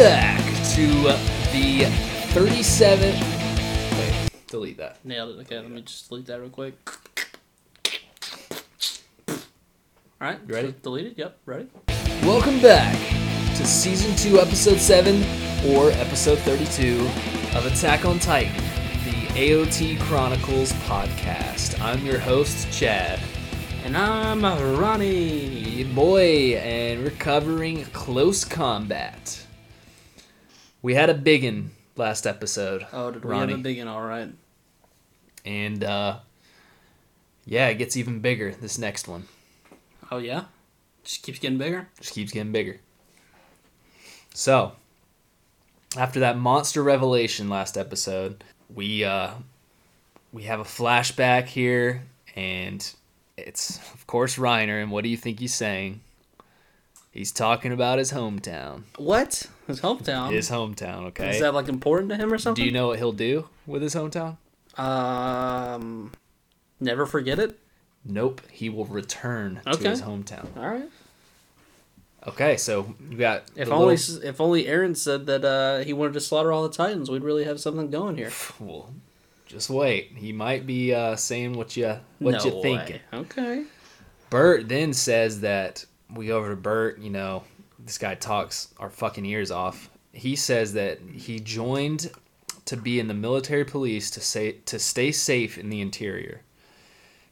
back to the 37th. Wait, delete that. Nailed it. Okay, let me just delete that real quick. All right, You ready? so delete it. Yep, ready. Welcome back to season 2, episode 7, or episode 32 of Attack on Titan, the AOT Chronicles podcast. I'm your host, Chad. And I'm Ronnie. Boy, and we're covering close combat. We had a biggin last episode. Oh, did Ronnie. we have a big one? All right. And uh yeah, it gets even bigger this next one. Oh yeah, just keeps getting bigger. Just keeps getting bigger. So, after that monster revelation last episode, we uh we have a flashback here and it's of course Reiner and what do you think he's saying? He's talking about his hometown. What? His hometown. His hometown, okay? Is that like important to him or something? Do you know what he'll do with his hometown? Um, never forget it. Nope, he will return to his hometown. All right. Okay, so you got If only little- if only Eren said that uh, he wanted to slaughter all the Titans, we'd really have something going here. Well, just wait. He might be uh, saying what you what no you thinking. Okay. Bert then says that we go over to Bert. You know, this guy talks our fucking ears off. He says that he joined to be in the military police to say to stay safe in the interior.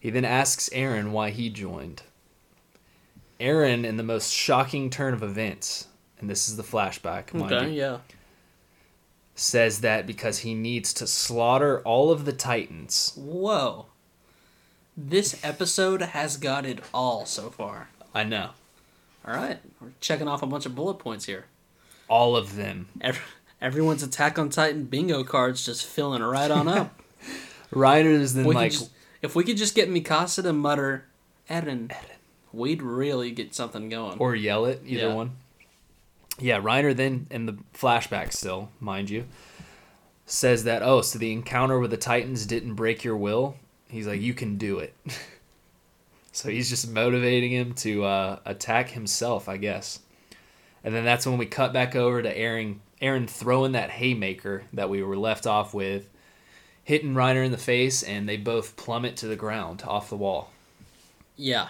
He then asks Eren why he joined. Eren, in the most shocking turn of events, and this is the flashback, mind Okay. you, Yeah. says that because he needs to slaughter all of the Titans. Whoa. This episode has got it all so far. I know. All right, we're checking off a bunch of bullet points here. All of them. Every, everyone's Attack on Titan bingo cards just filling right on up. Riders then we like just, if we could just get Mikasa to mutter Eren, we'd really get something going. or yell it, either Yeah. one. Yeah, Reiner then in the flashback still, mind you, says that oh, so the encounter with the Titans didn't break your will. He's like, you can do it. so he's just motivating him to uh, attack himself, I guess. And then that's when we cut back over to Eren, Eren throwing that haymaker that we were left off with, hitting Reiner in the face, and they both plummet to the ground off the wall. yeah,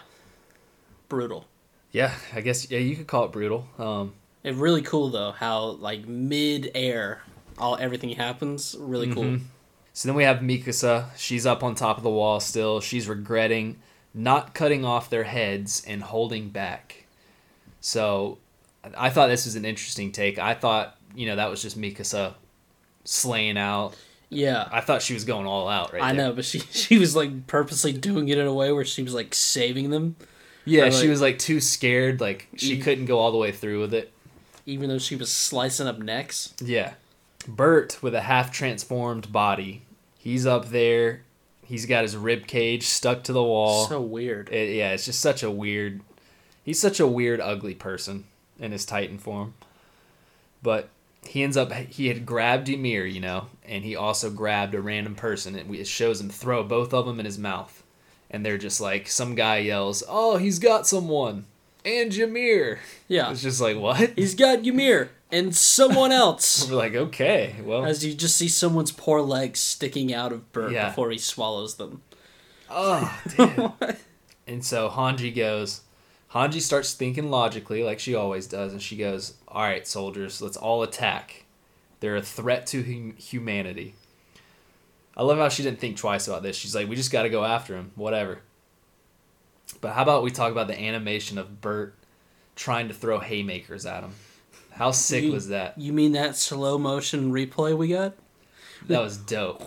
brutal. Yeah, I guess yeah, you could call it brutal. Um, It's really cool though how like mid air, all everything happens. Really cool. Mhm. So then we have Mikasa. She's up on top of the wall still. She's regretting not cutting off their heads and holding back. So I thought this was an interesting take. I thought, you know, that was just Mikasa slaying out. Yeah, I thought she was going all out right I there. know, but she she was like purposely doing it in a way where she was like saving them, Yeah, Or, she was like too scared. Like she Mm. couldn't go all the way through with it. even though she was slicing up necks. Yeah. Bert with a half transformed body. He's up there. He's got his rib cage stuck to the wall. So weird. It, yeah, it's just such a weird. He's such a weird, ugly person in his Titan form. But he ends up. He had grabbed Ymir, you know, and he also grabbed a random person. And we- it shows him throw both of them in his mouth, and they're just like some guy yells, "Oh, he's got someone!" And Ymir. Yeah, It's just like what? he's got Ymir and someone else. We're like, okay, well, As you just see someone's poor legs sticking out of Bert Yeah. before he swallows them. Ah, oh, dude. and so Hanji goes, Hanji starts thinking logically, like she always does, and she goes, All right, soldiers, let's all attack. They're a threat to hum- humanity. I love how she didn't think twice about this. She's like, We just got to go after him, whatever. But how about we talk about the animation of Bert trying to throw haymakers at him? How sick You- was that? You mean that slow motion replay we got? That was dope.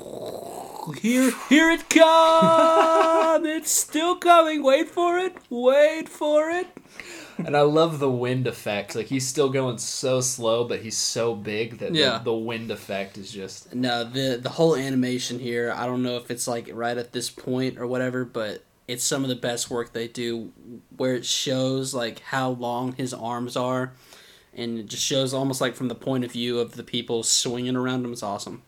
Here, here it comes! it's still coming. Wait for it. Wait for it. And I love the wind effect. Like he's still going so slow, but he's so big that Yeah. the, the wind effect is just No, the the whole animation here. I don't know if it's like right at this point or whatever, but it's some of the best work they do, where it shows like how long his arms are, and it just shows almost like from the point of view of the people swinging around him. It's awesome.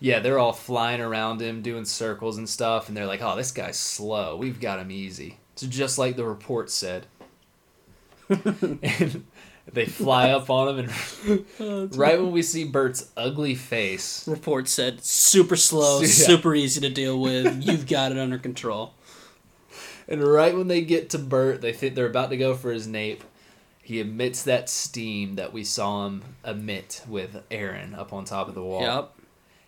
yeah. They're all flying around him, doing circles and stuff, and they're like, "Oh, this guy's slow. We've got him easy." It's just like the report said. and, They fly up on him, and oh, right when we see Bert's ugly face, Report said super slow, Yeah. super easy to deal with. You've got it under control. and right when they get to Bert, they think they're about to go for his nape. He emits that steam that we saw him emit with Eren up on top of the wall. Yep.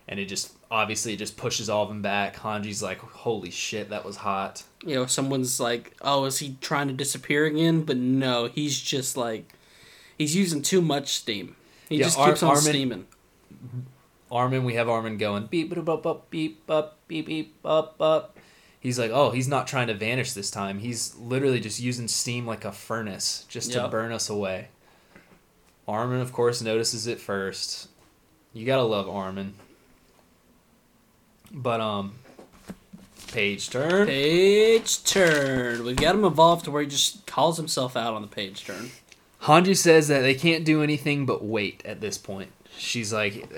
And it just obviously it just pushes all of them back. Hanji's like, "Holy shit, that was hot." You know, someone's like, "Oh, is he trying to disappear again?" But no, he's just like, he's using too much steam. He Yeah, just Ar- keeps on Armin- steaming. Armin, we have Armin going beep beep up beep up beep beep up up. He's like, oh, he's not trying to vanish this time. He's literally just using steam like a furnace just to burn us away. Armin, of course, notices it first. You gotta love Armin. But um, page turn. Page turn. We've got him evolved to where he just calls himself out on the page turn. Hanji says that they can't do anything but wait at this point. She's like,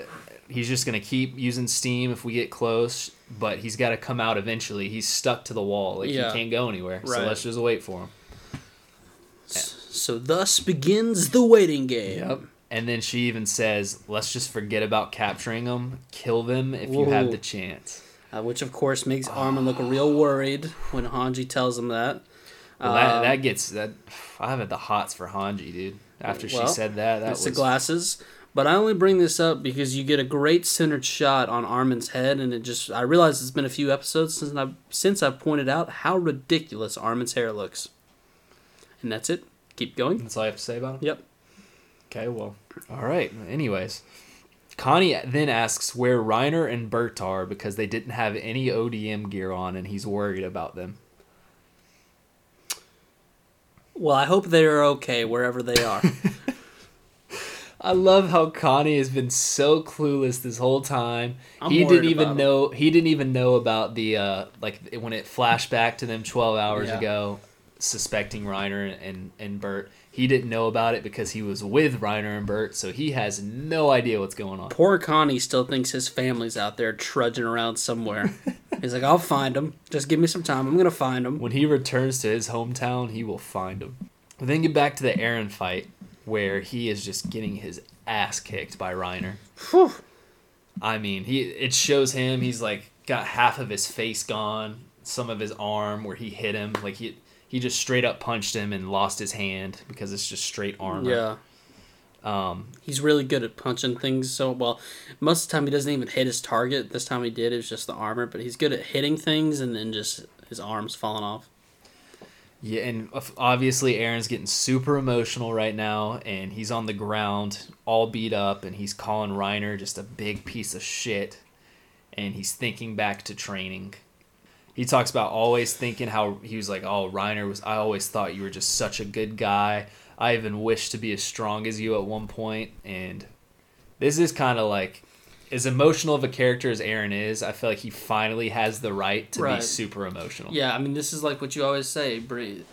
he's just gonna keep using steam if we get close, but he's got to come out eventually. He's stuck to the wall, like Yeah. he can't go anywhere. So let's just wait for him. So thus begins the waiting game. Yep. And then she even says, "Let's just forget about capturing them. Kill them if you have the chance." Uh, which of course makes Armin look real worried when Hanji tells him that. Well, that Um, that gets that. I have the hots for Hanji, dude. After she said that, that was the glasses. But I only bring this up because you get a great centered shot on Armin's head, and it just I realize it's been a few episodes since I've since I've pointed out how ridiculous Armin's hair looks. And that's it. Keep going. That's all I have to say about him. Yep. Okay, well, all right. Anyways, Connie then asks where Reiner and Bert are because they didn't have any ODM gear on, and he's worried about them. Well, I hope they are okay wherever they are. I love how Connie has been so clueless this whole time. I'm he didn't even about him. know. He didn't even know about the uh, like when it flashed back to them twelve hours Yeah. ago, suspecting Reiner and and Bert. He didn't know about it because he was with Reiner and Bert, so he has no idea what's going on. Poor Connie still thinks his family's out there trudging around somewhere. He's like, I'll find them. Just give me some time. I'm gonna find them. When he returns to his hometown, he will find him. We then get back to the Eren fight, where he is just getting his ass kicked by Reiner. Whew. I mean, he it shows him he's like got half of his face gone, some of his arm where he hit him, like he he just straight up punched him and lost his hand because it's just straight armor. Yeah. Um, He's really good at punching things so well. Most of the time, he doesn't even hit his target. This time he did. It was just the armor, but he's good at hitting things and then just his arms falling off. Yeah, and obviously Eren's getting super emotional right now, and he's on the ground, all beat up, and he's calling Reiner just a big piece of shit, and he's thinking back to training. He talks about always thinking how he was like, "Oh, Reiner was. I always thought you were just such a good guy. I even wished to be as strong as you at one point." And this is kind of like, as emotional of a character as Eren is, I feel like he finally has the right to Right. be super emotional. Yeah, I mean, this is like what you always say.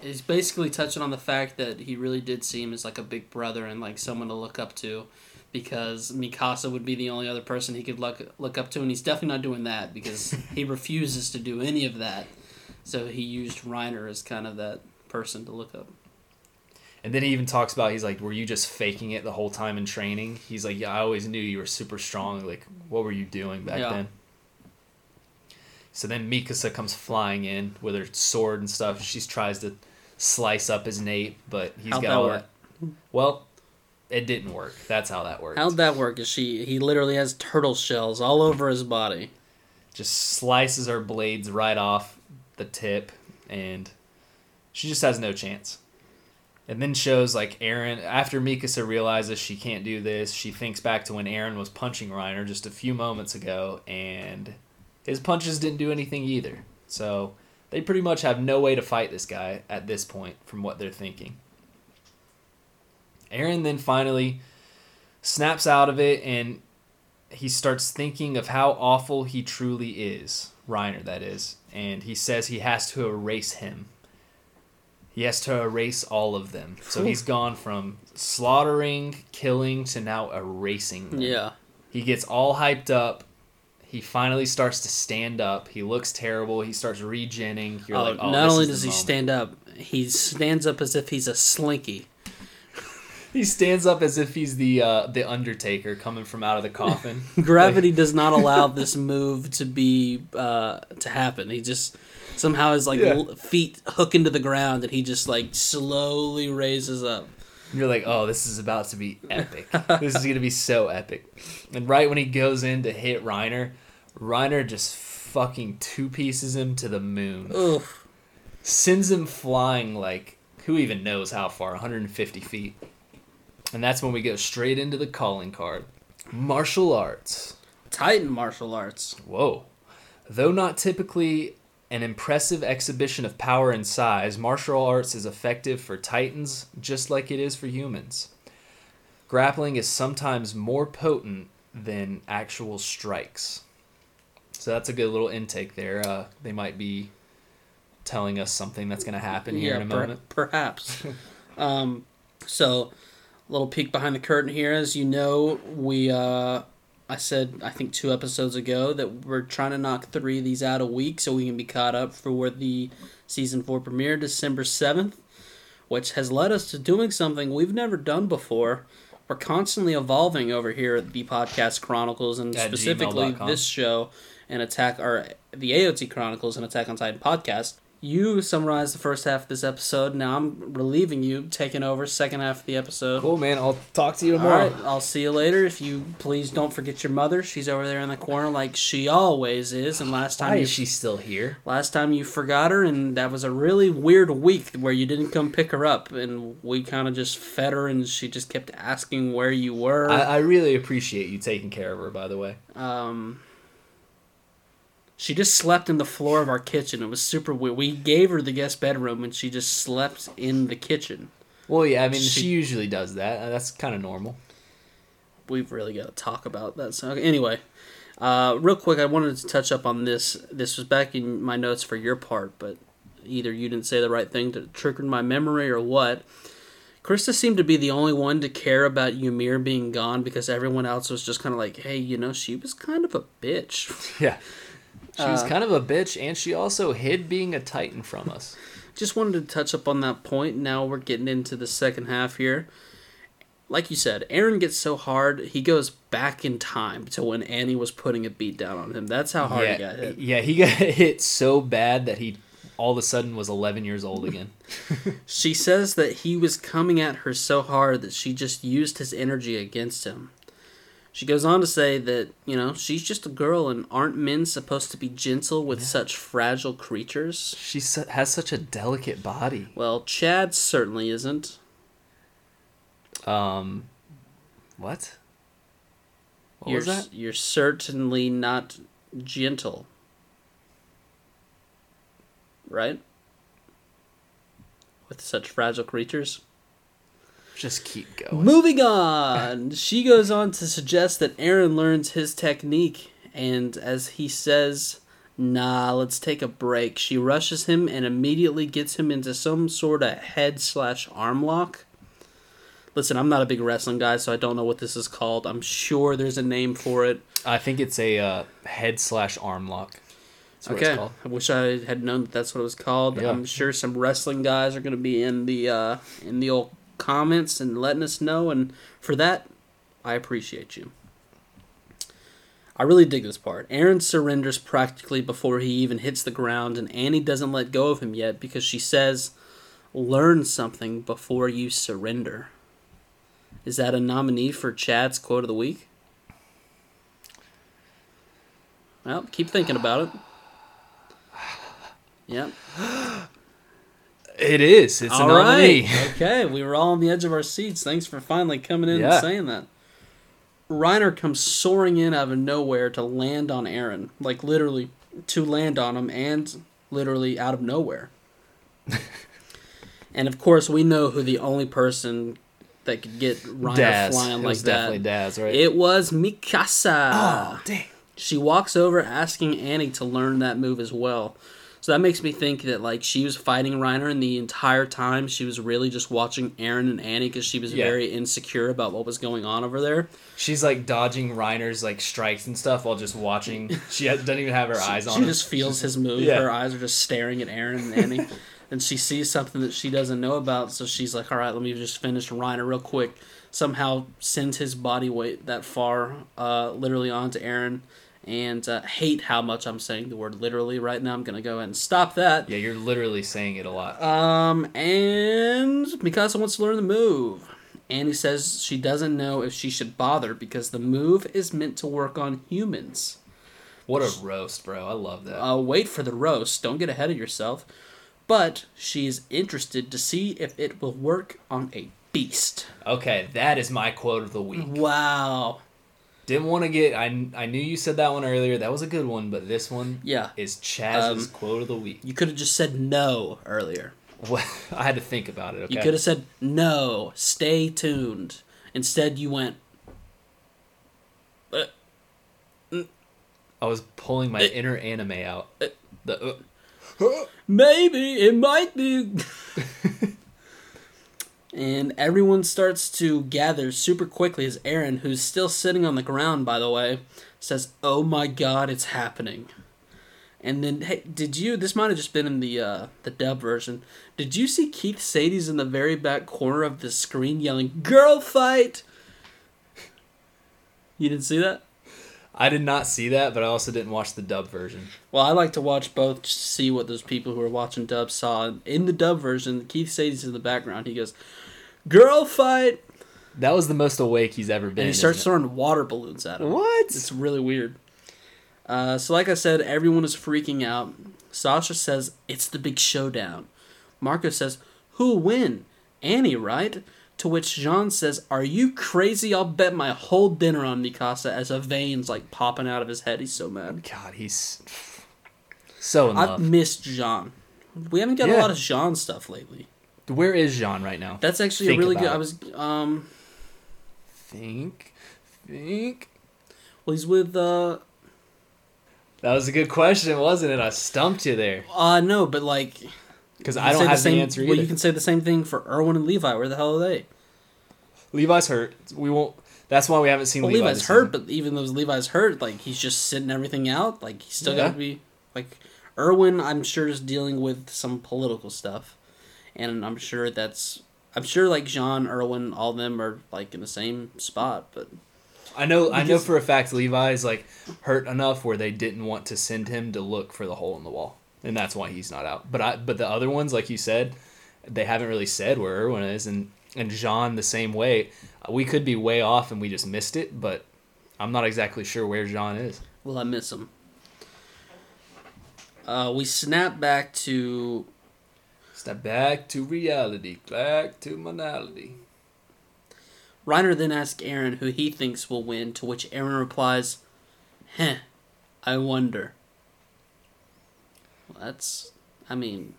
He's basically touching on the fact that he really did seem as like a big brother and like someone to look up to, because Mikasa would be the only other person he could look look up to, and he's definitely not doing that because he refuses to do any of that. So he used Reiner as kind of that person to look up. And then he even talks about he's like, "Were you just faking it the whole time in training?" He's like, "Yeah, I always knew you were super strong. Like, what were you doing back Yeah. then?" So then Mikasa comes flying in with her sword and stuff. She tries to slice up his nape, but he's How'd got that all work? that. Well, it didn't work. That's how that worked. How'd that work? Is she? He literally has turtle shells all over his body. just slices her blades right off the tip, and she just has no chance. And then shows like Eren after Mikasa realizes she can't do this, she thinks back to when Eren was punching Reiner just a few moments ago, and his punches didn't do anything either. So they pretty much have no way to fight this guy at this point, from what they're thinking. Eren then finally snaps out of it and he starts thinking of how awful he truly is, Reiner, that is, and he says he has to erase him. He has to erase all of them. So he's gone from slaughtering, killing, to now erasing them. Yeah. He gets all hyped up. He finally starts to stand up. He looks terrible. He starts regenning. You're Oh, like, oh, not only does he moment. stand up, he stands up as if he's a slinky. he stands up as if he's the uh, the Undertaker coming from out of the coffin. Gravity does not allow this move to be uh, to happen. He just somehow his like Yeah. l- feet hook into the ground and he just like slowly raises up. You're like, oh, this is about to be epic. this is gonna be so epic. And right when he goes in to hit Reiner, Reiner just fucking two pieces him to the moon. Ugh. Sends him flying like who even knows how far, 150 feet. And that's when we go straight into the calling card. Martial arts. Titan martial arts. Whoa. Though not typically an impressive exhibition of power and size, martial arts is effective for titans just like it is for humans. Grappling is sometimes more potent than actual strikes. So that's a good little intake there. Uh, they might be telling us something that's going to happen here in a per- moment. perhaps. um, so, a little peek behind the curtain here. As you know, we uh, I said I think two episodes ago that we're trying to knock three of these out a week so we can be caught up for the season four premiere December seventh, which has led us to doing something we've never done before. We're constantly evolving over here at the Podcast Chronicles and At specifically gmail.com. this show and Attack or the AOT Chronicles and Attack on Titan podcast. You summarized the first half of this episode. Now I'm relieving you, taking over second half of the episode. Cool, man. I'll talk to you All tomorrow. right, I'll see you later. If you please don't forget your mother. She's over there in the corner like she always is. And last time Why you is she still here? last time you forgot her, and that was a really weird week where you didn't come pick her up, and we kind of just fed her, and she just kept asking where you were. I, I really appreciate you taking care of her, by the way. Um, she just slept in the floor of our kitchen. It was super weird. We gave her the guest bedroom, and she just slept in the kitchen. Well, yeah, I mean, She- she usually does that. Uh, That's kind of normal. We've really got to talk about that. So okay, anyway, uh, real quick, I wanted to touch up on this. This was back in my notes for your part, but either you didn't say the right thing that triggered my memory or what. Krista seemed to be the only one to care about Ymir being gone because everyone else was just kind of like, hey, you know, she was kind of a bitch. Yeah. She was Uh, kind of a bitch, and she also hid being a Titan from us. just wanted to touch up on that point. Now we're getting into the second half here. Like you said, Eren gets so hard, he goes back in time to when Annie was putting a beat down on him. That's how hard yeah, he got hit. yeah, he got hit so bad that he all of a sudden was 11 years old again. She says that he was coming at her so hard that she just used his energy against him. She goes on to say that, you know, she's just a girl and aren't men supposed to be gentle with such fragile creatures? She has such a delicate body. Well, Chad certainly isn't. Um, what? What you're, was that? You're certainly not gentle. Right? With such fragile creatures. Just keep going. Moving on, she goes on to suggest that Eren learns his technique, and as he says, "Nah, let's take a break." She rushes him and immediately gets him into some sort of head slash arm lock. Listen, I'm not a big wrestling guy, so I don't know what this is called. I'm sure there's a name for it. I think it's a uh, head slash arm lock. That's okay. I wish I had known that that's what it was called. Yeah. I'm sure some wrestling guys are going to be in the uh, in the old comments and letting us know, and for that, I appreciate you. I really dig this part. Eren surrenders practically before he even hits the ground, and Annie doesn't let go of him yet because she says, "Learn something before you surrender." Is that a nominee for Chad's quote of the week? Well, keep thinking about it. Yep. It is. It's All right. okay, we were all on the edge of our seats. Thanks for finally coming in Yeah. and saying that. Reiner comes soaring in out of nowhere to land on Eren. Like, literally, to land on him, and literally out of nowhere. and of course, we know who the only person that could get Reiner Daz. flying like that. definitely Daz, right? It was Mikasa. oh, dang. She walks over asking Annie to learn that move as well. So that makes me think that like she was fighting Reiner and the entire time she was really just watching Eren and Annie because she was Yeah. very insecure about what was going on over there. She's like dodging Reiner's like strikes and stuff while just watching. She has, doesn't even have her eyes on She him. just feels his move. Yeah. Her eyes are just staring at Eren and Annie. and she sees something that she doesn't know about, so she's like, "All right, let me just finish Reiner real quick." Somehow sends his body weight that far, uh, literally onto Eren, and uh, hate how much I'm saying the word literally right now. I'm gonna go ahead and stop that. Yeah, you're literally saying it a lot. Um, and Mikasa wants to learn the move. Annie says she doesn't know if she should bother because the move is meant to work on humans. What a roast, bro. I love that. Uh, wait for the roast. Don't get ahead of yourself. But she's interested to see if it will work on a beast. Okay, that is my quote of the week. Wow. Didn't want to get. I, I knew you said that one earlier. That was a good one, but this one Yeah. is Chaz's Um, quote of the week. You could have just said no earlier. Well, I had to think about it. Okay. You could have said no, stay tuned. Instead, you went, uh, I was pulling my Eh. inner anime out. Eh. The uh, maybe, it might be. and everyone starts to gather super quickly as Eren, who's still sitting on the ground, by the way, says, Oh my god, it's happening. And then, hey, did you? This might have just been in the uh, the dub version. Did you see Keith Shadis in the very back corner of the screen yelling "Girl fight"? You didn't see that? I did not see that, but I also didn't watch the dub version. Well, I like to watch both to see what those people who are watching dub saw. In the dub version, Keith Shadis in the background. He goes, "Girl fight," That was the most awake he's ever been. and he starts it? throwing water balloons at him. What? It's really weird. Uh, so, like I said, everyone is freaking out. Sasha says it's the big showdown. Marco says, "Who'll win? Annie, right?" To which Jean says, "Are you crazy? I'll bet my whole dinner on Mikasa." As a veins like popping out of his head, he's so mad. God, he's so in I've love. missed Jean. We haven't got a lot of Jean stuff lately. Where is Jean right now? That's actually Think a really good. I was um. Think, think. Well, he's with uh. That was a good question, wasn't it? I stumped you there Uh no, but like. because I don't have the, same, answer Well, you can say the same thing for Erwin and Levi. Where the hell are they? Levi's hurt. We won't. That's why we haven't seen Well, Levi Levi's hurt, season. but even though Levi's hurt, like he's just sitting everything out. Like he's still Yeah. got to be like Erwin. I'm sure is dealing with some political stuff, and I'm sure that's. I'm sure like Jean, Erwin, all of them are like in the same spot, but I know. I know for a fact Levi's like hurt enough where they didn't want to send him to look for the hole in the wall, and that's why he's not out. But I. But the other ones, like you said, they haven't really said where Erwin is, and and Jean the same way. We could be way off and we just missed it, but I'm not exactly sure where Jean is. Well, I miss him? Uh, we snap back to Step back to reality, back to monality. Reiner. Then asks Eren who he thinks will win. To which Eren replies, "Heh, I wonder." Well, that's, I mean,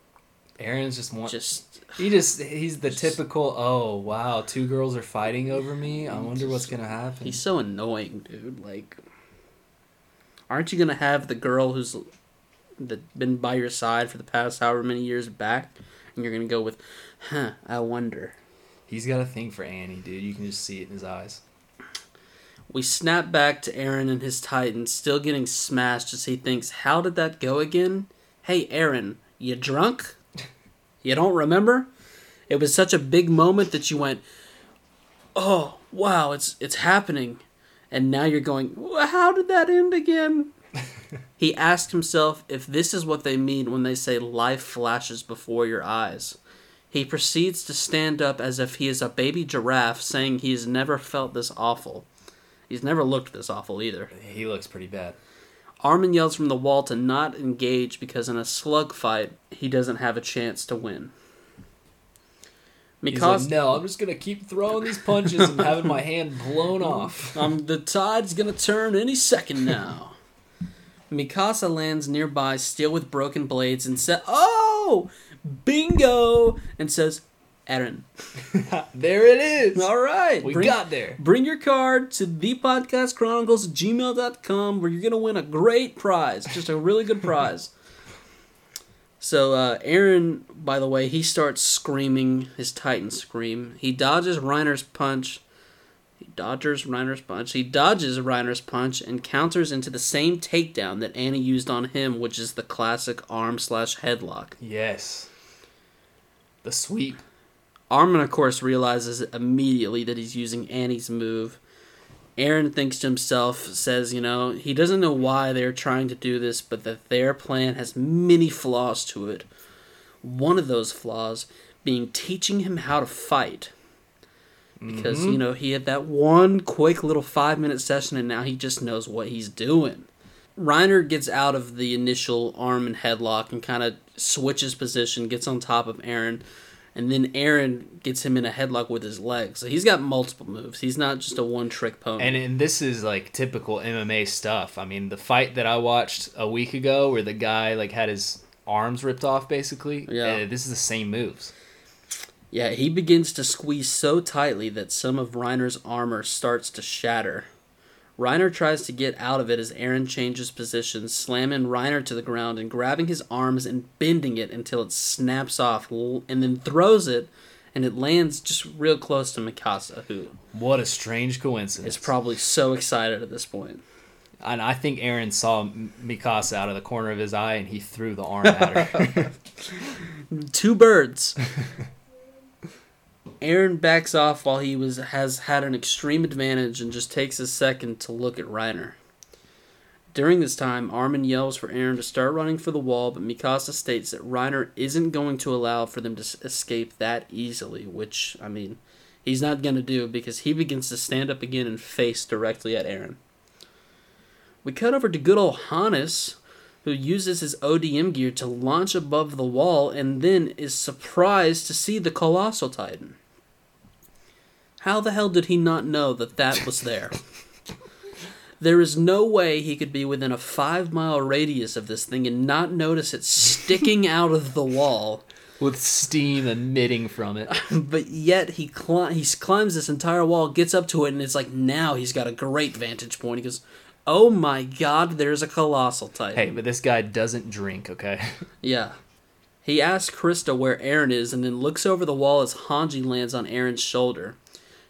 Eren's just one. just He just he's the typical oh wow two girls are fighting over me I wonder what's gonna happen. he's so annoying, dude. Like, aren't you gonna have the girl who's that been by your side for the past however many years back, and you're gonna go with, "Huh, I wonder." He's got a thing for Annie, dude. You can just see it in his eyes. We snap back to Eren and his Titan still getting smashed as he thinks, How did that go again? Hey, Eren, you drunk? You don't remember? It was such a big moment that you went, Oh, wow, it's it's happening. And now you're going, "Wh- How did that end again? He asked himself if this is what they mean when they say life flashes before your eyes. He proceeds to stand up as if he is a baby giraffe, saying he has never felt this awful. He's never looked this awful either. He looks pretty bad. Armin yells from the wall to not engage because in a slug fight, he doesn't have a chance to win. Mikasa, like, no, I'm just gonna keep throwing these punches and having my hand blown off. um, the tide's gonna turn any second now. Mikasa lands nearby, still with broken blades, and says, "Oh, bingo!" and says, "Eren, there it is. all right, we bring- got there. Bring your card to thepodcastchronicles at gmail.com where you're going to win a great prize. Just a really good prize. So, uh, Eren, by the way, he starts screaming his Titan scream. He dodges Reiner's punch. He dodges Reiner's punch. He dodges Reiner's punch and counters into the same takedown that Annie used on him, which is the classic arm slash headlock. Yes. The sweep. Armin, of course, realizes immediately that he's using Annie's move. Eren thinks to himself, says, you know, he doesn't know why they're trying to do this, but that their plan has many flaws to it. One of those flaws being teaching him how to fight. Because, Mm-hmm. you know, he had that one quick little five minute session and now he just knows what he's doing. Reiner gets out of the initial arm and headlock and kind of switches position, gets on top of Eren, and then Eren gets him in a headlock with his legs. So he's got multiple moves. He's not just a one trick pony. And, and this is like typical MMA stuff. I mean, the fight that I watched a week ago where the guy like had his arms ripped off basically. Yeah. uh, this is the same moves. Yeah, he begins to squeeze so tightly that some of Reiner's armor starts to shatter. Reiner tries to get out of it as Eren changes positions, slamming Reiner to the ground and grabbing his arms and bending it until it snaps off, and then throws it, and it lands just real close to Mikasa, who What a strange coincidence. is probably so excited at this point. and I think Eren saw Mikasa out of the corner of his eye and he threw the arm at her. Two birds. Eren backs off while he was has had an extreme advantage and just takes a second to look at Reiner. During this time, Armin yells for Eren to start running for the wall, but Mikasa states that Reiner isn't going to allow for them to escape that easily, which, I mean, he's not going to do because he begins to stand up again and face directly at Eren. We cut over to good old Hannes, who uses his ODM gear to launch above the wall and then is surprised to see the Colossal Titan. How the hell did he not know that that was there? there is no way he could be within a five mile radius of this thing and not notice it sticking out of the wall. With steam emitting from it. But yet he cli- he climbs this entire wall, gets up to it, and it's like now he's got a great vantage point. He goes, "Oh my God, there's a colossal titan." Hey, but this guy doesn't drink, okay? Yeah. He asks Krista where Eren is and then looks over the wall as Hanji lands on Eren's shoulder.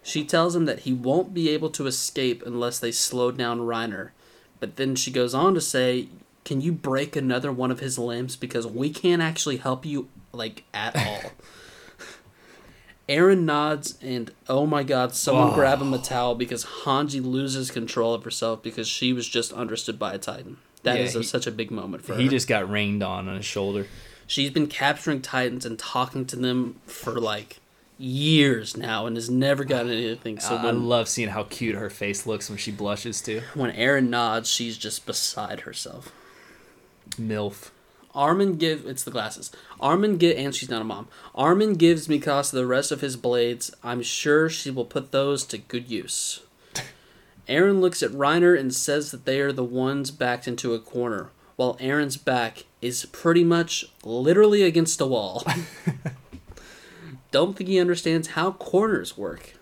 She tells him that he won't be able to escape unless they slow down Reiner. But then she goes on to say, Can you break another one of his limbs? Because we can't actually help you, like, at all. Eren nods and, oh my god, someone Oh. grab him a towel because Hanji loses control of herself because she was just understood by a Titan. That Yeah, is a, he- such a big moment for her. he just got rained on on his shoulder. She's been capturing Titans and talking to them for like years now and has never gotten anything. So I when, love seeing how cute her face looks when she blushes too. when Eren nods, she's just beside herself. Milf. Armin give it's the glasses. Armin give and she's not a mom. Armin gives Mikasa the rest of his blades. I'm sure she will put those to good use. Eren looks at Reiner and says that they are the ones backed into a corner, while Eren's back is pretty much literally against a wall. Don't think he understands how corners work.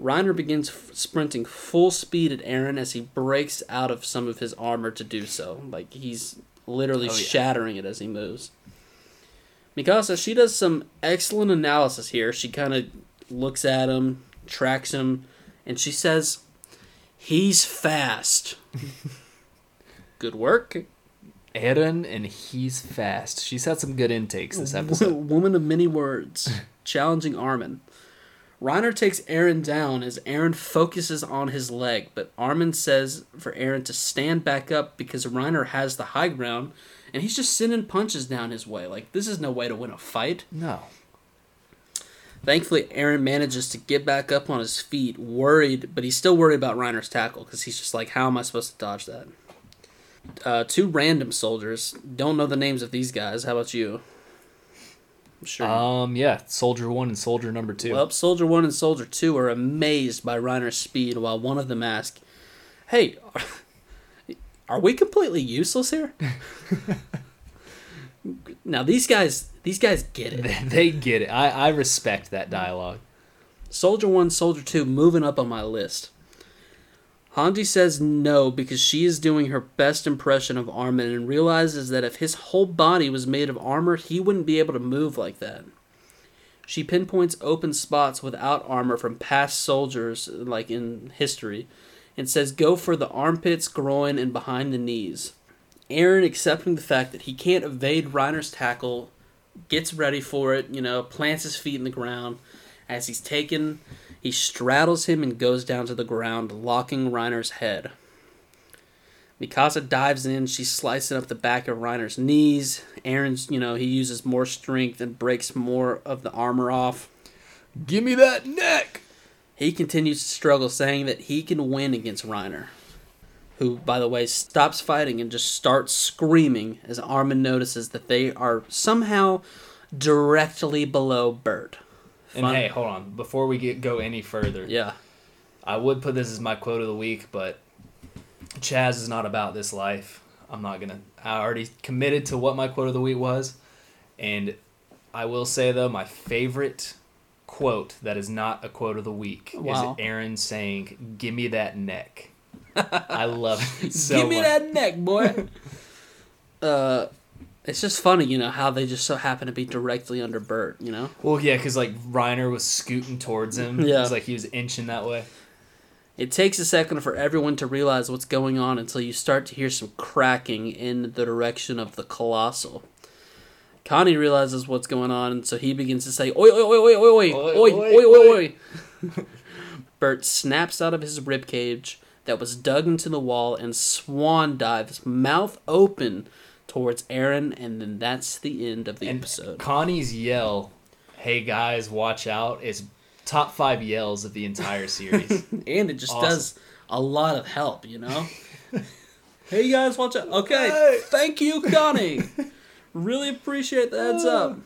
Reiner begins f- sprinting full speed at Eren as he breaks out of some of his armor to do so. Like he's literally Oh, yeah. shattering it as he moves. Mikasa, she does some excellent analysis here. She kind of looks at him, tracks him, and she says, He's fast. Good work. Eren and he's fast. She's had some good intakes this episode. Woman of many words, challenging Armin. Reiner takes Eren down as Eren focuses on his leg, but Armin says for Eren to stand back up because Reiner has the high ground, and he's just sending punches down his way. Like, this is no way to win a fight. No. Thankfully, Eren manages to get back up on his feet, worried, but he's still worried about Reiner's tackle because he's just like, how am I supposed to dodge that? Uh, two random soldiers. Don't know the names of these guys. How about you? I'm sure. Um, yeah, Soldier 1 and Soldier number 2. Well, Soldier 1 and Soldier 2 are amazed by Reiner's speed while one of them asks, Hey, are we completely useless here? now these guys these guys get it. they get it. I, I respect that dialogue. Soldier 1, Soldier 2 moving up on my list. Hanji says no because she is doing her best impression of Armin and realizes that if his whole body was made of armor, he wouldn't be able to move like that. She pinpoints open spots without armor from past soldiers, like in history, and says go for the armpits, groin, and behind the knees. Eren accepting the fact that he can't evade Reiner's tackle gets ready for it, you know, plants his feet in the ground. As he's taken, he straddles him and goes down to the ground, locking Reiner's head. Mikasa dives in, she's slicing up the back of Reiner's knees. Eren's, you know, he uses more strength and breaks more of the armor off. Give me that neck. He continues to struggle, saying that he can win against Reiner, who, by the way, stops fighting and just starts screaming as Armin notices that they are somehow directly below Bert. And Fun- hey, hold on. Before we get go any further, Yeah. I would put this as my quote of the week, but Chaz is not about this life. I'm not gonna. I already committed to what my quote of the week was, and I will say though, my favorite quote that is not a quote of the week Wow. is Eren saying, "Give me that neck." I love it so Give me much. that neck, boy. uh, it's just funny, you know, how they just so happen to be directly under Bert, you know? Well, yeah, because like Reiner was scooting towards him. Yeah. it was like he was inching that way. It takes a second for everyone to realize what's going on until you start to hear some cracking in the direction of the colossal. Connie realizes what's going on, and so he begins to say, "Oi, oi, oi, oi, oi, oi, Oi, oi, oi, oi. Bert snaps out of his rib cage that was dug into the wall and swan dives, mouth open, towards Eren, and then that's the end of the And episode. Connie's yell, "Hey guys, watch out!" is top five yells of the entire series. and it just Awesome. does a lot of help, you know. hey guys, watch out! Okay, Hey. thank you, Connie. really appreciate the heads up.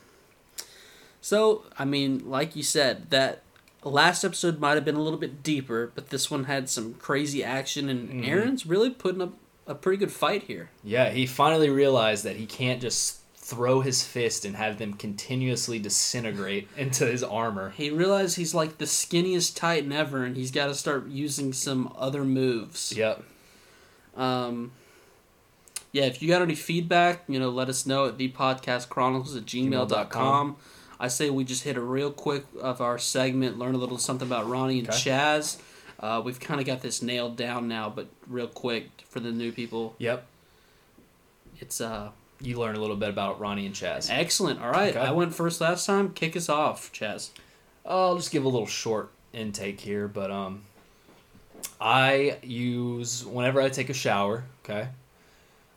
So, I mean, like you said, that last episode might have been a little bit deeper, but this one had some crazy action, and Mhm. Eren's really putting up a pretty good fight here. yeah, he finally realized that he can't just throw his fist and have them continuously disintegrate into his armor. He realized he's like the skinniest Titan ever, and he's got to start using some other moves. Yep. Um, yeah, if you got any feedback, you know, let us know at thepodcastchronicles at gmail.com. I say we just hit a real quick of our segment, learn a little something about Ronnie and Okay. Chaz. Uh, we've kind of got this nailed down now, but real quick for the new people, Yep. it's uh You learn a little bit about Ronnie and Chaz. excellent. All right, Okay. I went first last time. Kick us off, Chaz. I'll just give a little short intake here, but um, I use whenever I take a shower. Okay,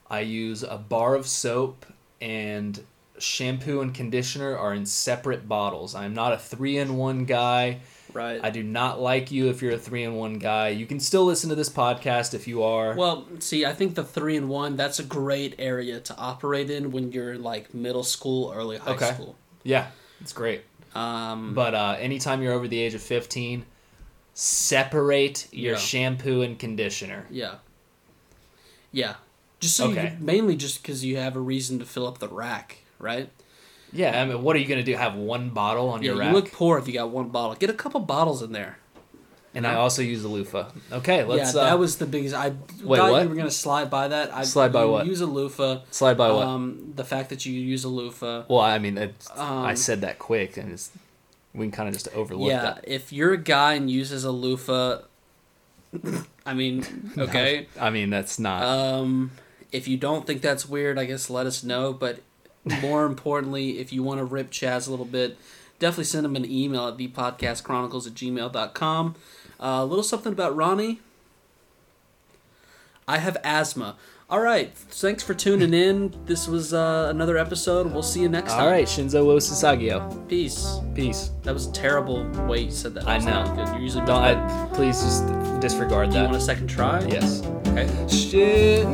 I use a bar of soap and shampoo and conditioner are in separate bottles. I'm not a three in one guy. Right. I do not like you if you're a three and one guy. You can still listen to this podcast if you are. Well, see, I think the three and one that's a great area to operate in when you're like middle school, early high Okay. school. yeah, it's great. Um, But uh, anytime you're over the age of 15, separate your Yeah. shampoo and conditioner. Yeah. Yeah. Just so Okay. you, mainly just because you have a reason to fill up the rack, right? Yeah, I mean, what are you gonna do? Have one bottle on Yeah, your you look poor if you got one bottle. Get a couple bottles in there. and I also use a loofah. Okay, let's yeah, uh, that was the biggest. I Wait, thought what? you were gonna slide by that. I, Slide by you what? Use a loofah. slide by what? Um, the fact that you use a loofah. well, I mean, it's, I um, said that quick, and it's, we can kind of just overlook yeah, that. if you're a guy and uses a loofah, I mean, okay. I mean, that's not. Um, if you don't think that's weird, I guess let us know. But more importantly, if you want to rip Chaz a little bit, definitely send him an email at thepodcastchronicles at gmail.com. Uh, a little something about Ronnie. I have asthma. All right. Thanks for tuning in. This was uh, another episode. We'll see you next time. All right, Shinzo wo Sasagio. Peace. Peace. That was a terrible way you said that. I know. Good. You're usually Don't I, please just disregard Do you that. want a second try? yes. Okay. Shit.